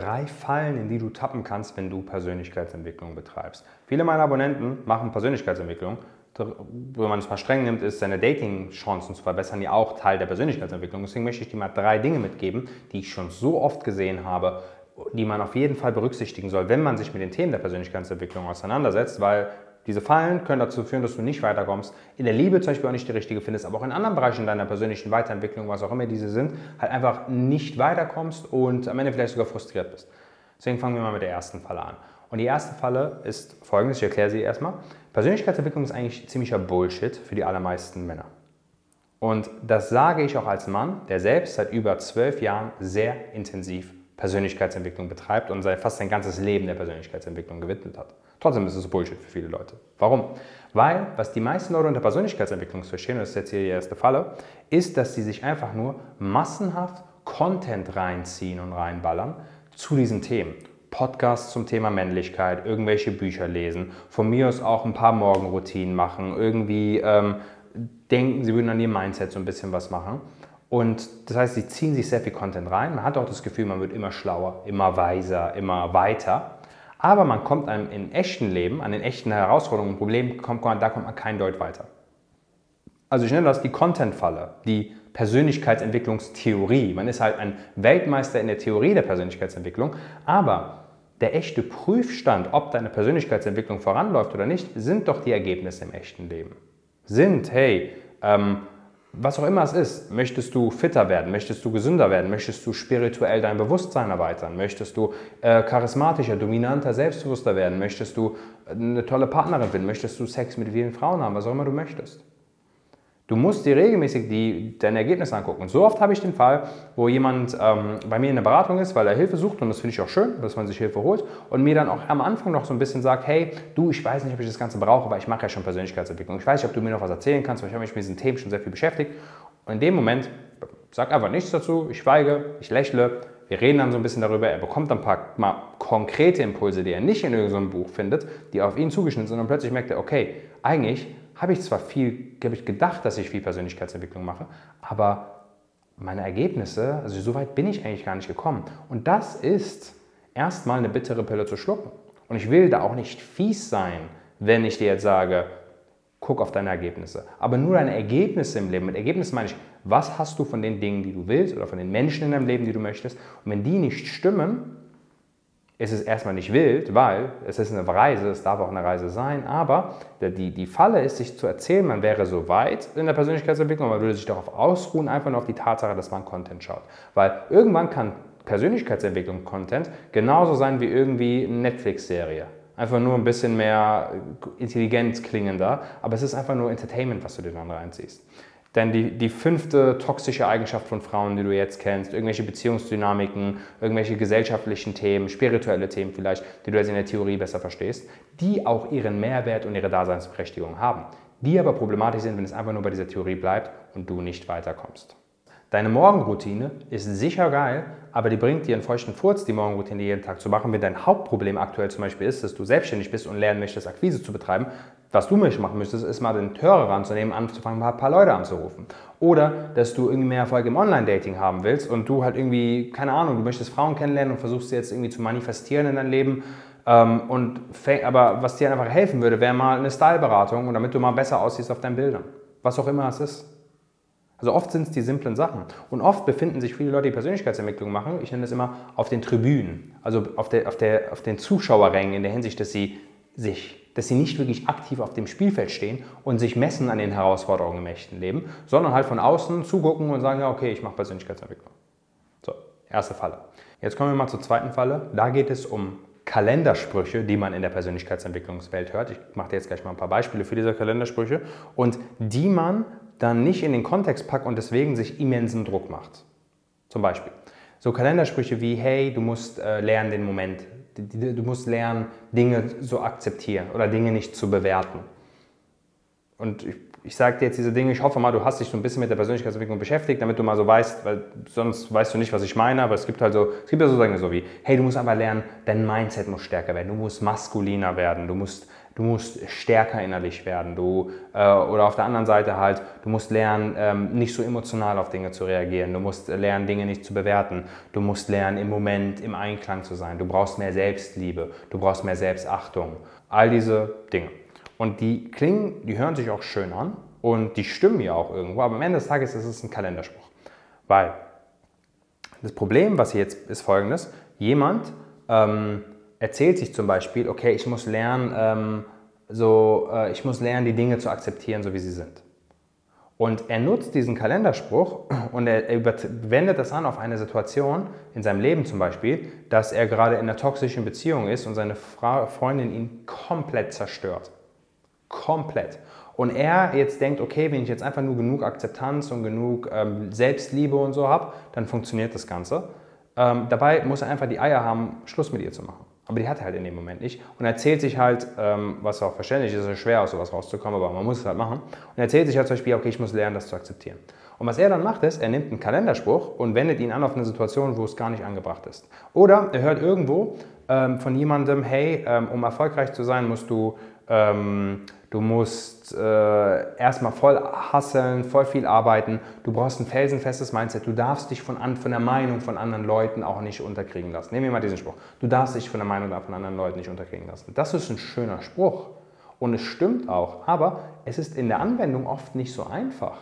drei Fallen, in die du tappen kannst, wenn du Persönlichkeitsentwicklung betreibst. Viele meiner Abonnenten machen Persönlichkeitsentwicklung. Wenn man es mal streng nimmt, ist seine Dating-Chancen zu verbessern ja auch Teil der Persönlichkeitsentwicklung. Deswegen möchte ich dir mal drei Dinge mitgeben, die ich schon so oft gesehen habe, die man auf jeden Fall berücksichtigen soll, wenn man sich mit den Themen der Persönlichkeitsentwicklung auseinandersetzt, weil diese Fallen können dazu führen, dass du nicht weiterkommst. In der Liebe zum Beispiel auch nicht die richtige findest, aber auch in anderen Bereichen deiner persönlichen Weiterentwicklung, was auch immer diese sind, halt einfach nicht weiterkommst und am Ende vielleicht sogar frustriert bist. Deswegen fangen wir mal mit der ersten Falle an. Und die erste Falle ist folgendes, ich erkläre sie erstmal. Persönlichkeitsentwicklung ist eigentlich ziemlicher Bullshit für die allermeisten Männer. Und das sage ich auch als Mann, der selbst seit über zwölf Jahren sehr intensiv Persönlichkeitsentwicklung betreibt und fast sein ganzes Leben der Persönlichkeitsentwicklung gewidmet hat. Trotzdem ist es Bullshit für viele Leute. Warum? Weil, was die meisten Leute unter Persönlichkeitsentwicklung verstehen, und das ist jetzt hier die erste Falle, ist, dass sie sich einfach nur massenhaft Content reinziehen und reinballern zu diesen Themen. Podcasts zum Thema Männlichkeit, irgendwelche Bücher lesen, von mir aus auch ein paar Morgenroutinen machen, irgendwie ähm, denken, sie würden an ihr Mindset so ein bisschen was machen. Und das heißt, sie ziehen sich sehr viel Content rein. Man hat auch das Gefühl, man wird immer schlauer, immer weiser, immer weiter. Aber man kommt einem im echten Leben, an den echten Herausforderungen und Problemen, kommt, da kommt man kein Deut weiter. Also ich nenne das die Content-Falle, die Persönlichkeitsentwicklungstheorie. Man ist halt ein Weltmeister in der Theorie der Persönlichkeitsentwicklung, aber der echte Prüfstand, ob deine Persönlichkeitsentwicklung voranläuft oder nicht, sind doch die Ergebnisse im echten Leben. Sind, hey, ähm, was auch immer es ist, möchtest du fitter werden, möchtest du gesünder werden, möchtest du spirituell dein Bewusstsein erweitern, möchtest du äh, charismatischer, dominanter, selbstbewusster werden, möchtest du äh, eine tolle Partnerin finden, möchtest du Sex mit vielen Frauen haben, was auch immer du möchtest. Du musst dir regelmäßig die, deine Ergebnisse angucken. Und so oft habe ich den Fall, wo jemand ähm, bei mir in der Beratung ist, weil er Hilfe sucht und das finde ich auch schön, dass man sich Hilfe holt und mir dann auch am Anfang noch so ein bisschen sagt, hey, du, ich weiß nicht, ob ich das Ganze brauche, weil ich mache ja schon Persönlichkeitsentwicklung. Ich weiß nicht, ob du mir noch was erzählen kannst, weil ich habe mich mit diesen Themen schon sehr viel beschäftigt. Und in dem Moment sag einfach nichts dazu, ich schweige, ich lächle, wir reden dann so ein bisschen darüber, er bekommt dann ein paar mal konkrete Impulse, die er nicht in irgendeinem Buch findet, die auf ihn zugeschnitten sind und plötzlich merkt er, okay, eigentlich habe ich zwar viel, habe ich gedacht, dass ich viel Persönlichkeitsentwicklung mache, aber meine Ergebnisse, also so weit bin ich eigentlich gar nicht gekommen. Und das ist erstmal eine bittere Pille zu schlucken. Und ich will da auch nicht fies sein, wenn ich dir jetzt sage, guck auf deine Ergebnisse. Aber nur deine Ergebnisse im Leben. Mit Ergebnissen meine ich, was hast du von den Dingen, die du willst oder von den Menschen in deinem Leben, die du möchtest. Und wenn die nicht stimmen, ist es erstmal nicht wild, weil es ist eine Reise, es darf auch eine Reise sein, aber die, die Falle ist, sich zu erzählen, man wäre so weit in der Persönlichkeitsentwicklung, man würde sich darauf ausruhen, einfach nur auf die Tatsache, dass man Content schaut. Weil irgendwann kann Persönlichkeitsentwicklung Content genauso sein wie irgendwie eine Netflix-Serie. Einfach nur ein bisschen mehr intelligent klingender, aber es ist einfach nur Entertainment, was du dir dann reinziehst. Denn die, die fünfte toxische Eigenschaft von Frauen, die du jetzt kennst, irgendwelche Beziehungsdynamiken, irgendwelche gesellschaftlichen Themen, spirituelle Themen vielleicht, die du jetzt in der Theorie besser verstehst, die auch ihren Mehrwert und ihre Daseinsberechtigung haben, die aber problematisch sind, wenn es einfach nur bei dieser Theorie bleibt und du nicht weiterkommst. Deine Morgenroutine ist sicher geil, aber die bringt dir einen feuchten Furz, die Morgenroutine jeden Tag zu machen. Wenn dein Hauptproblem aktuell zum Beispiel ist, dass du selbstständig bist und lernen möchtest, Akquise zu betreiben, was du machen müsstest, ist mal den Hörer ranzunehmen, anzufangen, mal ein paar Leute anzurufen. Oder, dass du irgendwie mehr Erfolg im Online-Dating haben willst und du halt irgendwie, keine Ahnung, du möchtest Frauen kennenlernen und versuchst sie jetzt irgendwie zu manifestieren in dein Leben. Ähm, und aber was dir einfach helfen würde, wäre mal eine Styleberatung damit du mal besser aussiehst auf deinen Bildern. Was auch immer es ist. Also oft sind es die simplen Sachen. Und oft befinden sich viele Leute, die Persönlichkeitsentwicklung machen, ich nenne das immer, auf den Tribünen, also auf, der, auf, der, auf den Zuschauerrängen in der Hinsicht, dass sie sich dass sie nicht wirklich aktiv auf dem Spielfeld stehen und sich messen an den Herausforderungen im echten Leben, sondern halt von außen zugucken und sagen, ja, okay, ich mache Persönlichkeitsentwicklung. So, erste Falle. Jetzt kommen wir mal zur zweiten Falle. Da geht es um Kalendersprüche, die man in der Persönlichkeitsentwicklungswelt hört. Ich mache dir jetzt gleich mal ein paar Beispiele für diese Kalendersprüche und die man dann nicht in den Kontext packt und deswegen sich immensen Druck macht. Zum Beispiel so Kalendersprüche wie, hey, du musst äh, lernen den Moment Du musst lernen, Dinge zu akzeptieren oder Dinge nicht zu bewerten. Und ich ich sage dir jetzt diese Dinge, ich hoffe mal, du hast dich so ein bisschen mit der Persönlichkeitsentwicklung beschäftigt, damit du mal so weißt, weil sonst weißt du nicht, was ich meine, aber es gibt halt so, es gibt ja so Dinge so wie, hey, du musst einfach lernen, dein Mindset muss stärker werden, du musst maskuliner werden, du musst, du musst stärker innerlich werden, du, äh, oder auf der anderen Seite halt, du musst lernen, ähm, nicht so emotional auf Dinge zu reagieren, du musst lernen, Dinge nicht zu bewerten, du musst lernen, im Moment im Einklang zu sein, du brauchst mehr Selbstliebe, du brauchst mehr Selbstachtung, all diese Dinge. Und die klingen, die hören sich auch schön an und die stimmen ja auch irgendwo, aber am Ende des Tages ist es ein Kalenderspruch. Weil das Problem, was hier jetzt ist folgendes, jemand ähm, erzählt sich zum Beispiel, okay, ich muss lernen, ähm, so, äh, ich muss lernen, die Dinge zu akzeptieren, so wie sie sind. Und er nutzt diesen Kalenderspruch und er, er wendet das an auf eine Situation in seinem Leben zum Beispiel, dass er gerade in einer toxischen Beziehung ist und seine Fra Freundin ihn komplett zerstört. Komplett. Und er jetzt denkt, okay, wenn ich jetzt einfach nur genug Akzeptanz und genug ähm, Selbstliebe und so habe, dann funktioniert das Ganze. Ähm, dabei muss er einfach die Eier haben, Schluss mit ihr zu machen. Aber die hat er halt in dem Moment nicht. Und er erzählt sich halt, ähm, was auch verständlich ist, es ist schwer aus sowas rauszukommen, aber man muss es halt machen. Und er erzählt sich halt zum Beispiel, okay, ich muss lernen, das zu akzeptieren. Und was er dann macht, ist, er nimmt einen Kalenderspruch und wendet ihn an auf eine Situation, wo es gar nicht angebracht ist. Oder er hört irgendwo ähm, von jemandem, hey, ähm, um erfolgreich zu sein, musst du ähm, Du musst äh, erstmal voll hasseln, voll viel arbeiten. Du brauchst ein felsenfestes Mindset. Du darfst dich von, an, von der Meinung von anderen Leuten auch nicht unterkriegen lassen. Nehmen wir mal diesen Spruch. Du darfst dich von der Meinung von anderen Leuten nicht unterkriegen lassen. Das ist ein schöner Spruch. Und es stimmt auch. Aber es ist in der Anwendung oft nicht so einfach.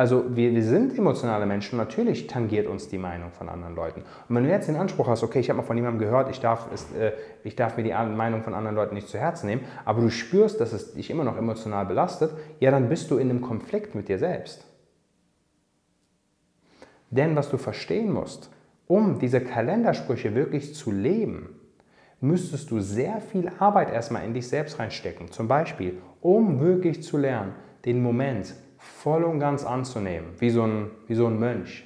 Also wir, wir sind emotionale Menschen, natürlich tangiert uns die Meinung von anderen Leuten. Und wenn du jetzt den Anspruch hast, okay, ich habe mal von jemandem gehört, ich darf, es, äh, ich darf mir die Meinung von anderen Leuten nicht zu Herzen nehmen, aber du spürst, dass es dich immer noch emotional belastet, ja, dann bist du in einem Konflikt mit dir selbst. Denn was du verstehen musst, um diese Kalendersprüche wirklich zu leben, müsstest du sehr viel Arbeit erstmal in dich selbst reinstecken. Zum Beispiel, um wirklich zu lernen, den Moment voll und ganz anzunehmen, wie so ein, wie so ein Mönch,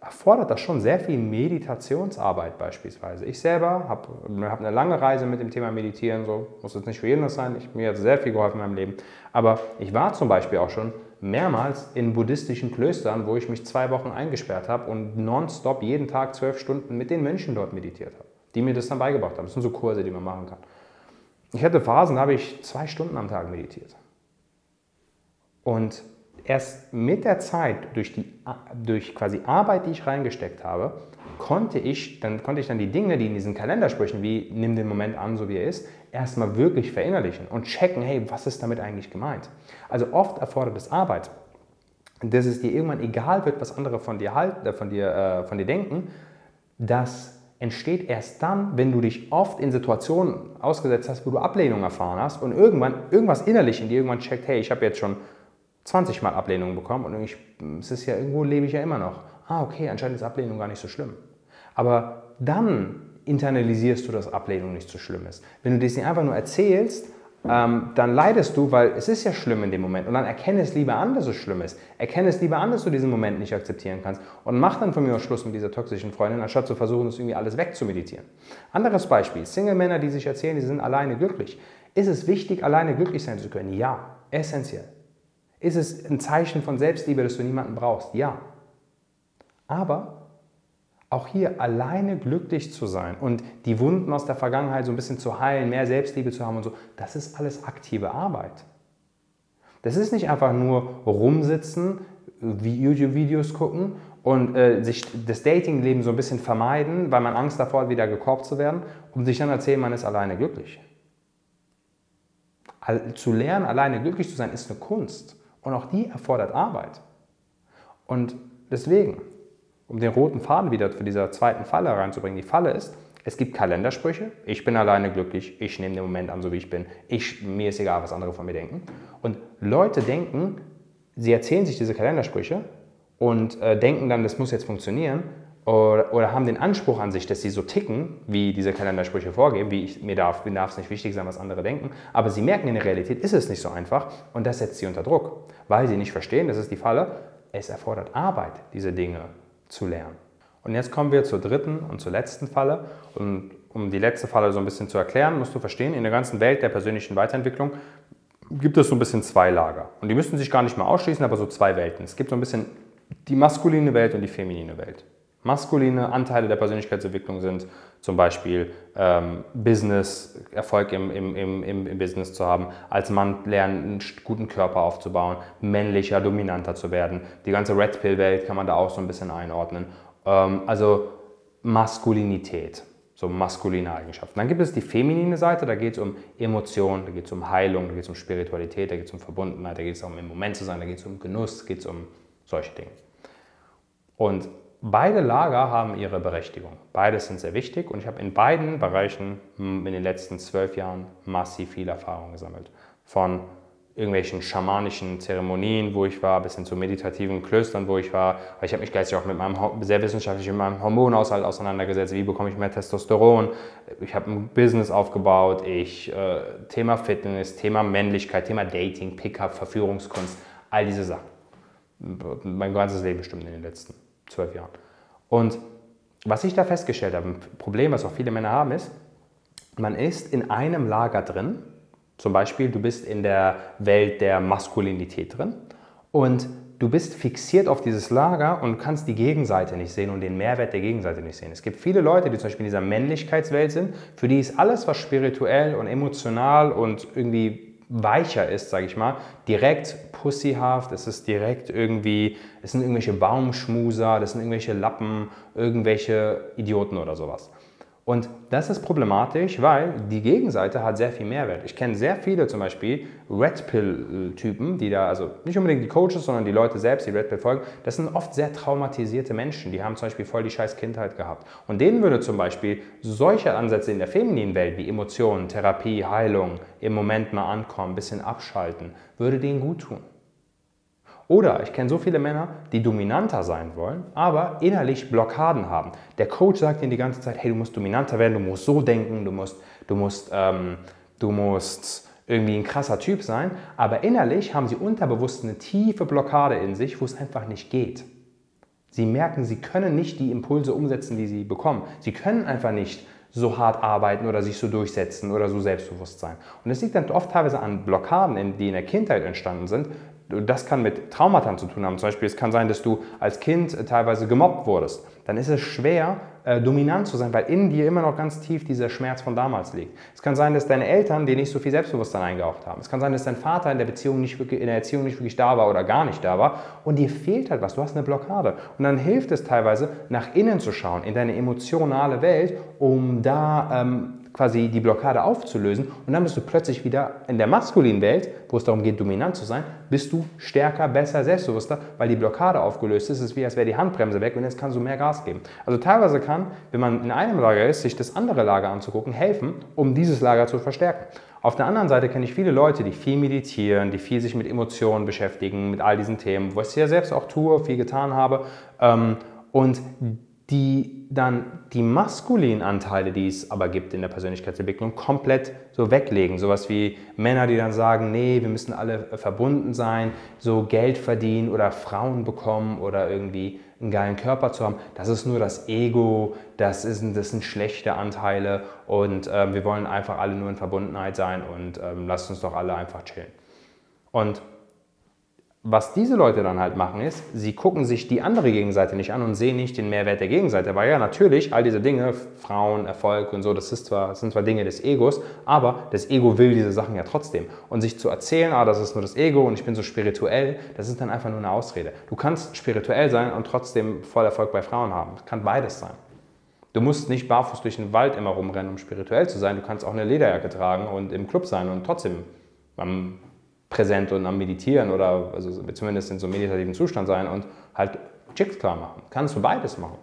erfordert das schon sehr viel Meditationsarbeit beispielsweise. Ich selber habe hab eine lange Reise mit dem Thema Meditieren, so muss jetzt nicht für jeden das sein, ich, mir hat sehr viel geholfen in meinem Leben, aber ich war zum Beispiel auch schon mehrmals in buddhistischen Klöstern, wo ich mich zwei Wochen eingesperrt habe und nonstop jeden Tag zwölf Stunden mit den Mönchen dort meditiert habe, die mir das dann beigebracht haben. Das sind so Kurse, die man machen kann. Ich hatte Phasen, da habe ich zwei Stunden am Tag meditiert. Und erst mit der Zeit, durch, die, durch quasi Arbeit, die ich reingesteckt habe, konnte ich, dann konnte ich dann die Dinge, die in diesen Kalendersprüchen, wie nimm den Moment an, so wie er ist, erstmal wirklich verinnerlichen und checken, hey, was ist damit eigentlich gemeint? Also oft erfordert es Arbeit, dass es dir irgendwann egal wird, was andere von dir halten, äh, von dir, äh, von dir denken, das entsteht erst dann, wenn du dich oft in Situationen ausgesetzt hast, wo du Ablehnung erfahren hast und irgendwann irgendwas innerlich in dir irgendwann checkt, hey, ich habe jetzt schon 20 Mal Ablehnung bekommen und ich, es ist ja irgendwo lebe ich ja immer noch. Ah, okay, anscheinend ist Ablehnung gar nicht so schlimm. Aber dann internalisierst du, dass Ablehnung nicht so schlimm ist. Wenn du das nicht einfach nur erzählst, ähm, dann leidest du, weil es ist ja schlimm in dem Moment. Und dann erkenne es lieber an, dass es schlimm ist. Erkenne es lieber an, dass du diesen Moment nicht akzeptieren kannst. Und mach dann von mir aus Schluss mit dieser toxischen Freundin, anstatt zu versuchen, das irgendwie alles wegzumeditieren. Anderes Beispiel. Single-Männer, die sich erzählen, die sind alleine glücklich. Ist es wichtig, alleine glücklich sein zu können? Ja, essentiell. Ist es ein Zeichen von Selbstliebe, dass du niemanden brauchst? Ja. Aber auch hier alleine glücklich zu sein und die Wunden aus der Vergangenheit so ein bisschen zu heilen, mehr Selbstliebe zu haben und so, das ist alles aktive Arbeit. Das ist nicht einfach nur rumsitzen, wie YouTube-Videos gucken und äh, sich das Datingleben so ein bisschen vermeiden, weil man Angst davor hat, wieder gekorbt zu werden, um sich dann erzählen, man ist alleine glücklich. Zu lernen, alleine glücklich zu sein, ist eine Kunst. Und auch die erfordert Arbeit. Und deswegen, um den roten Faden wieder für dieser zweiten Falle reinzubringen, die Falle ist, es gibt Kalendersprüche. Ich bin alleine glücklich. Ich nehme den Moment an, so wie ich bin. Ich, mir ist egal, was andere von mir denken. Und Leute denken, sie erzählen sich diese Kalendersprüche und äh, denken dann, das muss jetzt funktionieren oder, oder, haben den Anspruch an sich, dass sie so ticken, wie diese Kalendersprüche vorgeben, wie ich, mir darf, es nicht wichtig sein, was andere denken, aber sie merken, in der Realität ist es nicht so einfach und das setzt sie unter Druck, weil sie nicht verstehen, das ist die Falle, es erfordert Arbeit, diese Dinge zu lernen. Und jetzt kommen wir zur dritten und zur letzten Falle. Und um die letzte Falle so ein bisschen zu erklären, musst du verstehen, in der ganzen Welt der persönlichen Weiterentwicklung gibt es so ein bisschen zwei Lager. Und die müssten sich gar nicht mehr ausschließen, aber so zwei Welten. Es gibt so ein bisschen die maskuline Welt und die feminine Welt. Maskuline Anteile der Persönlichkeitsentwicklung sind zum Beispiel ähm, Business, Erfolg im, im, im, im Business zu haben, als Mann lernen, einen guten Körper aufzubauen, männlicher, dominanter zu werden. Die ganze Red Pill-Welt kann man da auch so ein bisschen einordnen. Ähm, also Maskulinität, so maskuline Eigenschaften. Dann gibt es die feminine Seite, da geht es um Emotionen, da geht es um Heilung, da geht es um Spiritualität, da geht es um Verbundenheit, da geht es um im Moment zu sein, da geht es um Genuss, geht es um solche Dinge. Und beide Lager haben ihre Berechtigung. Beides sind sehr wichtig und ich habe in beiden Bereichen hm, in den letzten zwölf Jahren massiv viel Erfahrung gesammelt. Von irgendwelchen schamanischen Zeremonien, wo ich war, bis hin zu meditativen Klöstern, wo ich war. Ich habe mich geistig auch mit meinem sehr wissenschaftlich mit meinem Hormonhaushalt auseinandergesetzt. Wie bekomme ich mehr Testosteron? Ich habe ein Business aufgebaut. Ich äh, Thema Fitness, Thema Männlichkeit, Thema Dating, Pickup, Verführungskunst, all diese Sachen. Mein ganzes Leben bestimmt in den letzten zwölf Jahren. Und was ich da festgestellt habe, ein Problem, was auch viele Männer haben, ist, man ist in einem Lager drin. Zum Beispiel, du bist in der Welt der Maskulinität drin und du bist fixiert auf dieses Lager und kannst die Gegenseite nicht sehen und den Mehrwert der Gegenseite nicht sehen. Es gibt viele Leute, die zum Beispiel in dieser Männlichkeitswelt sind, für die ist alles, was spirituell und emotional und irgendwie weicher ist, sage ich mal, direkt pussyhaft, es ist direkt irgendwie, es sind irgendwelche Baumschmuser, das sind irgendwelche Lappen, irgendwelche Idioten oder sowas. Und das ist problematisch, weil die Gegenseite hat sehr viel Mehrwert. Ich kenne sehr viele zum Beispiel Red Pill-Typen, die da, also nicht unbedingt die Coaches, sondern die Leute selbst, die Red Pill folgen, das sind oft sehr traumatisierte Menschen, die haben zum Beispiel voll die scheiß Kindheit gehabt. Und denen würde zum Beispiel solche Ansätze in der femininen Welt wie Emotionen, Therapie, Heilung, im Moment mal ankommen, bisschen abschalten, würde denen gut tun. Oder ich kenne so viele Männer, die dominanter sein wollen, aber innerlich Blockaden haben. Der Coach sagt ihnen die ganze Zeit, hey, du musst dominanter werden, du musst so denken, du musst, du musst, ähm, du musst irgendwie ein krasser Typ sein, aber innerlich haben sie unterbewusst eine tiefe Blockade in sich, wo es einfach nicht geht. Sie merken, sie können nicht die Impulse umsetzen, die sie bekommen. Sie können einfach nicht so hart arbeiten oder sich so durchsetzen oder so selbstbewusst sein. Und es liegt dann oft teilweise an Blockaden, die in der Kindheit entstanden sind, das kann mit Traumata zu tun haben. Zum Beispiel, es kann sein, dass du als Kind teilweise gemobbt wurdest. Dann ist es schwer, äh, dominant zu sein, weil in dir immer noch ganz tief dieser Schmerz von damals liegt. Es kann sein, dass deine Eltern dir nicht so viel Selbstbewusstsein eingehaucht haben. Es kann sein, dass dein Vater in der Beziehung nicht wirklich, in der Erziehung nicht wirklich da war oder gar nicht da war und dir fehlt halt was. Du hast eine Blockade. Und dann hilft es teilweise, nach innen zu schauen, in deine emotionale Welt, um da ähm, quasi die Blockade aufzulösen und dann bist du plötzlich wieder in der maskulinen Welt, wo es darum geht, dominant zu sein, bist du stärker, besser, selbstbewusster, weil die Blockade aufgelöst ist. Es ist wie, als wäre die Handbremse weg und jetzt kannst du mehr Gas geben. Also teilweise kann, wenn man in einem Lager ist, sich das andere Lager anzugucken, helfen, um dieses Lager zu verstärken. Auf der anderen Seite kenne ich viele Leute, die viel meditieren, die viel sich mit Emotionen beschäftigen, mit all diesen Themen, was ich ja selbst auch tue, viel getan habe. Ähm, und die dann die maskulinen Anteile, die es aber gibt in der Persönlichkeitsentwicklung, komplett so weglegen. Sowas wie Männer, die dann sagen, nee, wir müssen alle verbunden sein, so Geld verdienen oder Frauen bekommen oder irgendwie einen geilen Körper zu haben. Das ist nur das Ego, das, ist, das sind schlechte Anteile und äh, wir wollen einfach alle nur in Verbundenheit sein und ähm, lasst uns doch alle einfach chillen. Und was diese Leute dann halt machen ist, sie gucken sich die andere Gegenseite nicht an und sehen nicht den Mehrwert der Gegenseite. Weil ja, natürlich, all diese Dinge, Frauen, Erfolg und so, das, ist zwar, das sind zwar Dinge des Egos, aber das Ego will diese Sachen ja trotzdem. Und sich zu erzählen, ah, das ist nur das Ego und ich bin so spirituell, das ist dann einfach nur eine Ausrede. Du kannst spirituell sein und trotzdem voll Erfolg bei Frauen haben. Das kann beides sein. Du musst nicht barfuß durch den Wald immer rumrennen, um spirituell zu sein. Du kannst auch eine Lederjacke tragen und im Club sein und trotzdem am präsent und am Meditieren oder also zumindest in so einem meditativen Zustand sein und halt Chicks klar machen. Kannst du beides machen.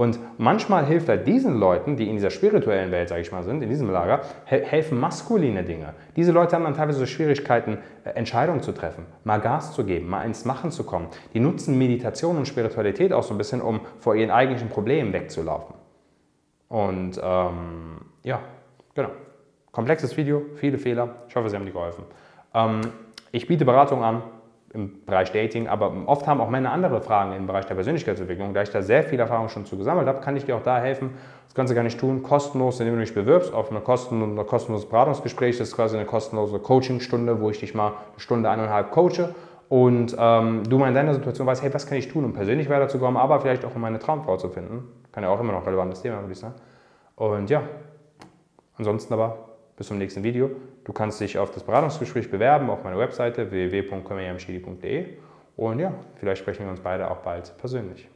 Und manchmal hilft halt diesen Leuten, die in dieser spirituellen Welt, sage ich mal, sind, in diesem Lager, helfen maskuline Dinge. Diese Leute haben dann teilweise so Schwierigkeiten, äh, Entscheidungen zu treffen, mal Gas zu geben, mal ins Machen zu kommen. Die nutzen Meditation und Spiritualität auch so ein bisschen, um vor ihren eigentlichen Problemen wegzulaufen. Und ähm, ja, genau. Komplexes Video, viele Fehler. Ich hoffe, Sie haben dir geholfen. Ähm, ich biete Beratung an. im Bereich Dating, aber oft haben auch Männer andere Fragen im Bereich der Persönlichkeitsentwicklung. Da ich da sehr viel Erfahrung schon zu gesammelt habe, kann ich dir auch da helfen. Das Ganze kann ich tun, kostenlos, indem du dich bewirbst auf ein kostenloses Beratungsgespräch. Das ist quasi eine kostenlose Coachingstunde, wo ich dich mal eine Stunde, eineinhalb coache und ähm, du mal in deiner Situation weißt, hey, was kann ich tun, um persönlich weiterzukommen, aber vielleicht auch um meine Traumfrau zu finden. Kann ja auch immer noch ein relevantes Thema, würde ich sagen. Und ja, ansonsten aber bis zum nächsten Video. Du kannst dich auf das Beratungsgespräch bewerben auf meiner Webseite www.komeyamshidi.de und ja, vielleicht sprechen wir uns beide auch bald persönlich.